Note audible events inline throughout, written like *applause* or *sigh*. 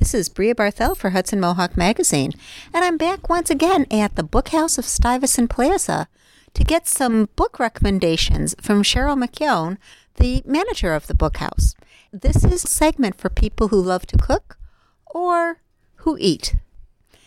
This is Brea Barthel for Hudson Mohawk Magazine, and I'm back once again at the Bookhouse of Stuyvesant Plaza to get some book recommendations from Cheryl McKeon, the manager of the Bookhouse. This is a segment for people who love to cook or who eat.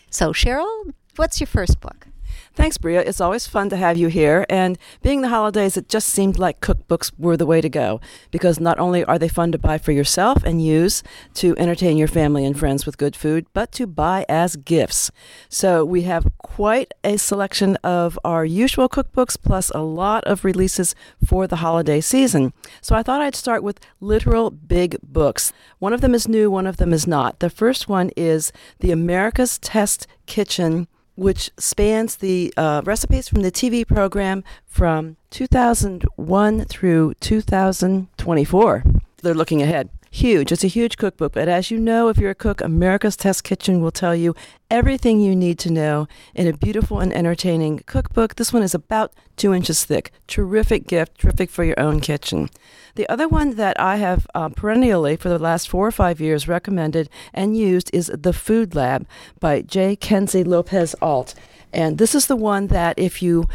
So, Cheryl, what's your first book? Thanks, Brea. It's always fun to have you here. And being the holidays, it just seemed like cookbooks were the way to go because not only are they fun to buy for yourself and use to entertain your family and friends with good food, but to buy as gifts. So we have quite a selection of our usual cookbooks plus a lot of releases for the holiday season. So I thought I'd start with literal big books. One of them is new, one of them is not. The first one is The America's Test Kitchen which spans the uh, recipes from the TV program from 2001 through 2024. They're looking ahead. Huge. It's a huge cookbook, but as you know, if you're a cook, America's Test Kitchen will tell you everything you need to know in a beautiful and entertaining cookbook. This one is about two inches thick. Terrific gift, terrific for your own kitchen. The other one that I have uh, perennially for the last four or five years recommended and used is The Food Lab by J. Kenzi Lopez Alt. And this is the one that if you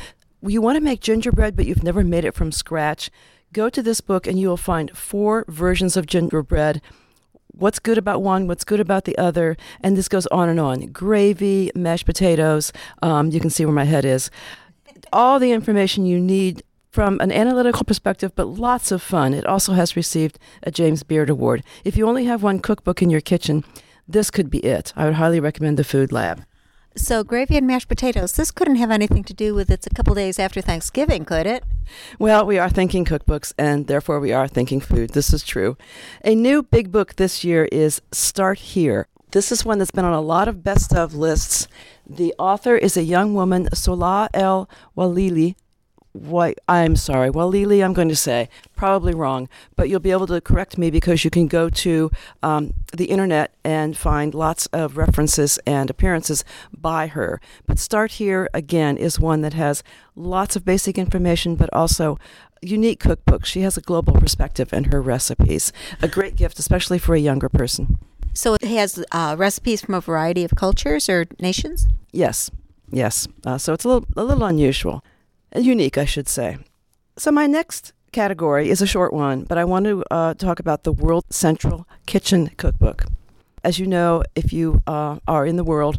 you want to make gingerbread but you've never made it from scratch, go to this book and you will find four versions of gingerbread what's good about one, what's good about the other, and this goes on and on. Gravy, mashed potatoes, um, you can see where my head is. All the information you need from an analytical perspective, but lots of fun. It also has received a James Beard Award. If you only have one cookbook in your kitchen, this could be it. I would highly recommend the Food Lab. So, gravy and mashed potatoes, this couldn't have anything to do with it's a couple days after Thanksgiving, could it? Well, we are thinking cookbooks, and therefore we are thinking food. This is true. A new big book this year is Start Here. This is one that's been on a lot of best of lists. The author is a young woman, Sohla El Waylly, what I'm sorry. Well, Lily, I'm going to say probably wrong, but you'll be able to correct me because you can go to um, the internet and find lots of references and appearances by her. But Start Here again is one that has lots of basic information, but also unique cookbook. She has a global perspective in her recipes. A great gift, especially for a younger person. So it has uh, recipes from a variety of cultures or nations. Yes, yes. Uh, so it's a little a little unusual unique, I should say. So, my next category is a short one, but I want to uh, talk about the World Central Kitchen Cookbook. As you know, if you uh, are in the world,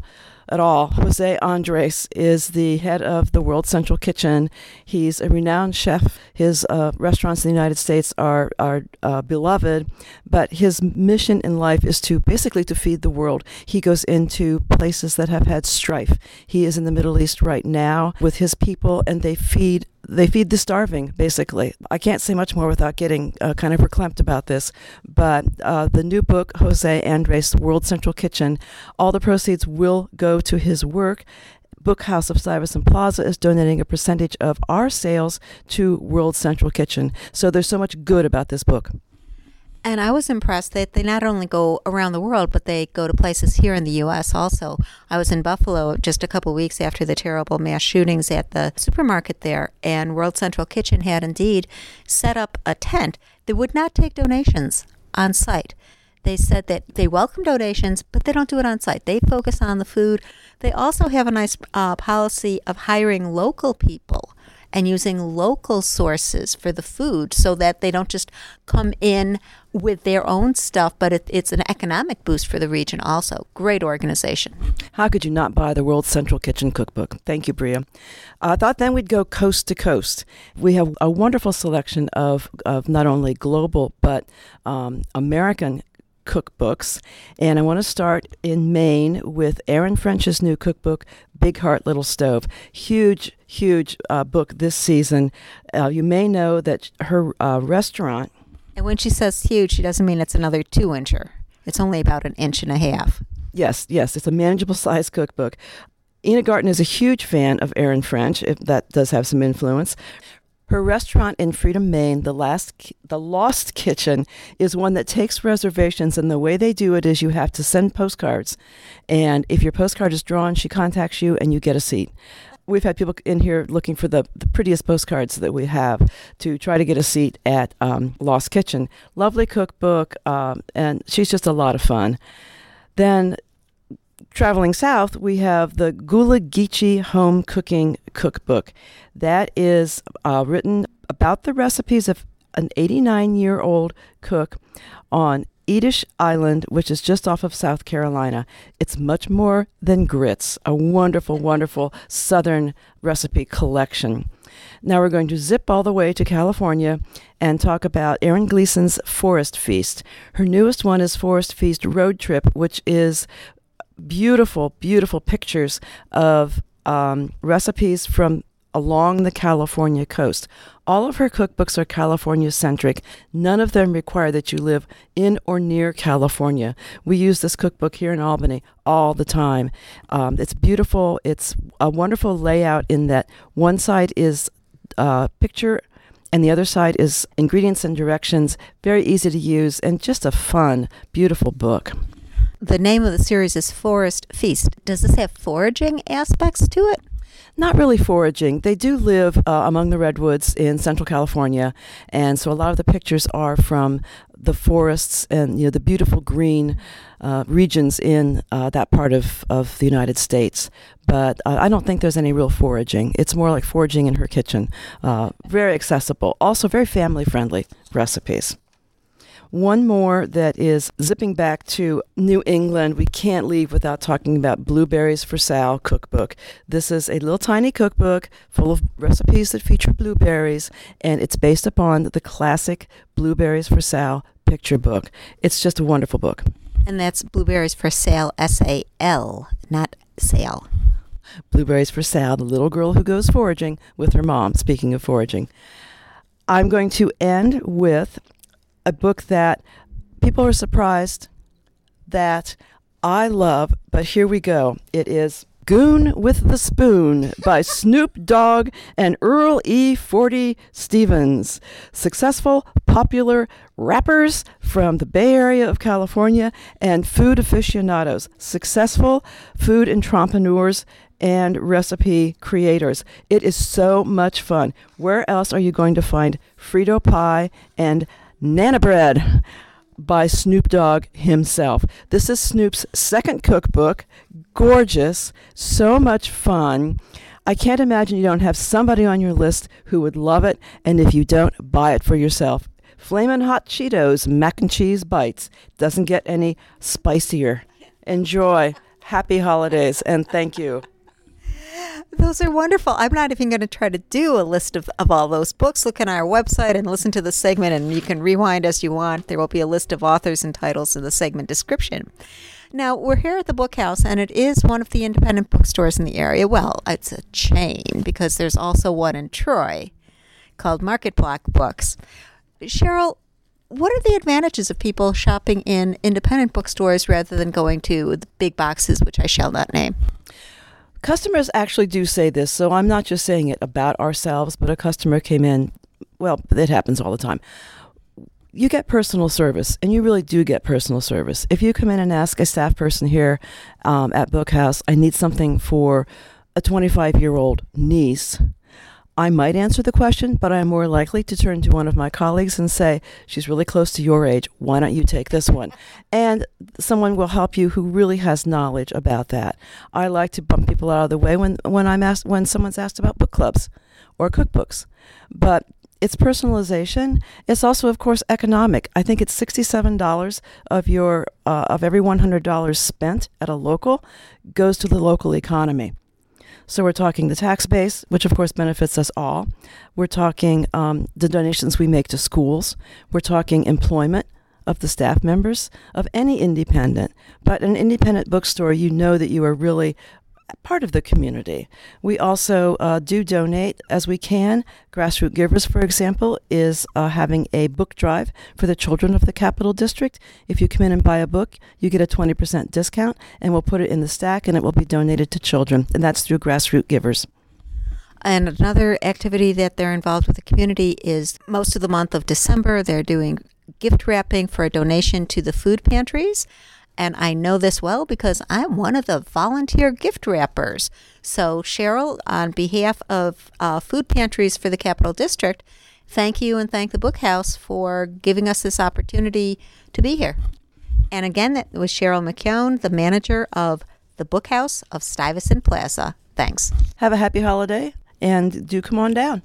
at all. Jose Andres is the head of the World Central Kitchen. He's a renowned chef. His uh, restaurants in the United States are are uh, beloved, but his mission in life is to basically to feed the world. He goes into places that have had strife. He is in the Middle East right now with his people, and they feed they feed the starving, basically. I can't say much more without getting uh, kind of reclamped about this. But uh, the new book, Jose Andres, World Central Kitchen, all the proceeds will go to his work. Bookhouse of Stuyvesant Plaza is donating a percentage of our sales to World Central Kitchen. So there's so much good about this book. And I was impressed that they not only go around the world, but they go to places here in the U.S. also. I was in Buffalo just a couple weeks after the terrible mass shootings at the supermarket there, and World Central Kitchen had indeed set up a tent that would not take donations on site. They said that they welcome donations, but they don't do it on site. They focus on the food. They also have a nice uh, policy of hiring local people and using local sources for the food so that they don't just come in with their own stuff, but it, it's an economic boost for the region also. Great organization. How could you not buy the World Central Kitchen Cookbook? Thank you, Brea. I thought then we'd go coast to coast. We have a wonderful selection of, of not only global but um, American cookbooks. And I want to start in Maine with Erin French's new cookbook, Big Heart Little Stove. Huge, huge uh, book this season. Uh, you may know that her uh, restaurant. And when she says huge, she doesn't mean it's another two incher. It's only about an inch and a half. Yes, yes, it's a manageable size cookbook. Ina Garten is a huge fan of Erin French, if that does have some influence. Her restaurant in Freedom, Maine, the last the Lost Kitchen, is one that takes reservations, and the way they do it is you have to send postcards, and if your postcard is drawn, she contacts you, and you get a seat. We've had people in here looking for the, the prettiest postcards that we have to try to get a seat at um, Lost Kitchen. Lovely cookbook, um, and she's just a lot of fun. Then traveling south, we have the Gullah Geechee Home Cooking Cookbook. That is uh, written about the recipes of an 89 year old cook on Edisto Island, which is just off of South Carolina. It's much more than grits, a wonderful, wonderful Southern recipe collection. Now we're going to zip all the way to California and talk about Erin Gleeson's Forest Feast. Her newest one is Forest Feast Road Trip, which is beautiful, beautiful pictures of um, recipes from along the California coast. All of her cookbooks are California centric. None of them require that you live in or near California. We use this cookbook here in Albany all the time. Um, it's beautiful. It's a wonderful layout in that one side is a uh, picture and the other side is ingredients and directions. Very easy to use and just a fun, beautiful book. The name of the series is Forest Feast. Does this have foraging aspects to it? Not really foraging. They do live uh, among the redwoods in Central California, and so a lot of the pictures are from the forests and you know the beautiful green uh, regions in uh, that part of, of the United States. But uh, I don't think there's any real foraging. It's more like foraging in her kitchen. Uh, very accessible, also very family friendly recipes. One more that is zipping back to New England. We can't leave without talking about Blueberries for Sal cookbook. This is a little tiny cookbook full of recipes that feature blueberries, and it's based upon the classic Blueberries for Sal picture book. It's just a wonderful book. And that's Blueberries for Sale, S A L, not Sale. Blueberries for Sal, the little girl who goes foraging with her mom. Speaking of foraging, I'm going to end with a book that people are surprised that I love, but here we go. It is Goon with the Spoon by *laughs* Snoop Dogg and Earl E. Forty Stevens. Successful, popular rappers from the Bay Area of California and food aficionados. Successful food entrepreneurs and recipe creators. It is so much fun. Where else are you going to find Frito pie and Nana Bread by Snoop Dogg himself. This is Snoop's second cookbook. Gorgeous, so much fun. I can't imagine you don't have somebody on your list who would love it, and if you don't, buy it for yourself. Flamin' Hot Cheetos Mac and Cheese Bites doesn't get any spicier. Enjoy. Happy holidays, and thank you. Those are wonderful. I'm not even going to try to do a list of, of all those books. Look on our website and listen to the segment, and you can rewind as you want. There will be a list of authors and titles in the segment description. Now, we're here at the Book House, and it is one of the independent bookstores in the area. Well, it's a chain because there's also one in Troy called Market Block Books. Cheryl, what are the advantages of people shopping in independent bookstores rather than going to the big boxes, which I shall not name? Customers actually do say this, so I'm not just saying it about ourselves, but a customer came in. Well, it happens all the time. You get personal service, and you really do get personal service. If you come in and ask a staff person here um, at Bookhouse, I need something for a 25 year old niece, I might answer the question, but I'm more likely to turn to one of my colleagues and say, She's really close to your age. Why don't you take this one? *laughs* And someone will help you who really has knowledge about that. I like to bump people out of the way when, when I'm asked when someone's asked about book clubs or cookbooks. But it's personalization. It's also, of course, economic. I think it's sixty-seven dollars of your uh, of every one hundred dollars spent at a local goes to the local economy. So we're talking the tax base, which of course benefits us all. We're talking um, the donations we make to schools. We're talking employment of the staff members of any independent. But an independent bookstore, you know that you are really part of the community. We also uh, do donate as we can. Grassroot Givers, for example, is uh, having a book drive for the children of the Capital District. If you come in and buy a book, you get a 20% discount, and we'll put it in the stack and it will be donated to children. And that's through Grassroot Givers. And another activity that they're involved with the community is most of the month of December, they're doing gift wrapping for a donation to the food pantries. And I know this well because I'm one of the volunteer gift wrappers. So, Cheryl, on behalf of uh, Food Pantries for the Capital District, thank you and thank the Book House for giving us this opportunity to be here. And again, that was Cheryl McKeon, the manager of the Book House of Stuyvesant Plaza. Thanks. Have a happy holiday and do come on down.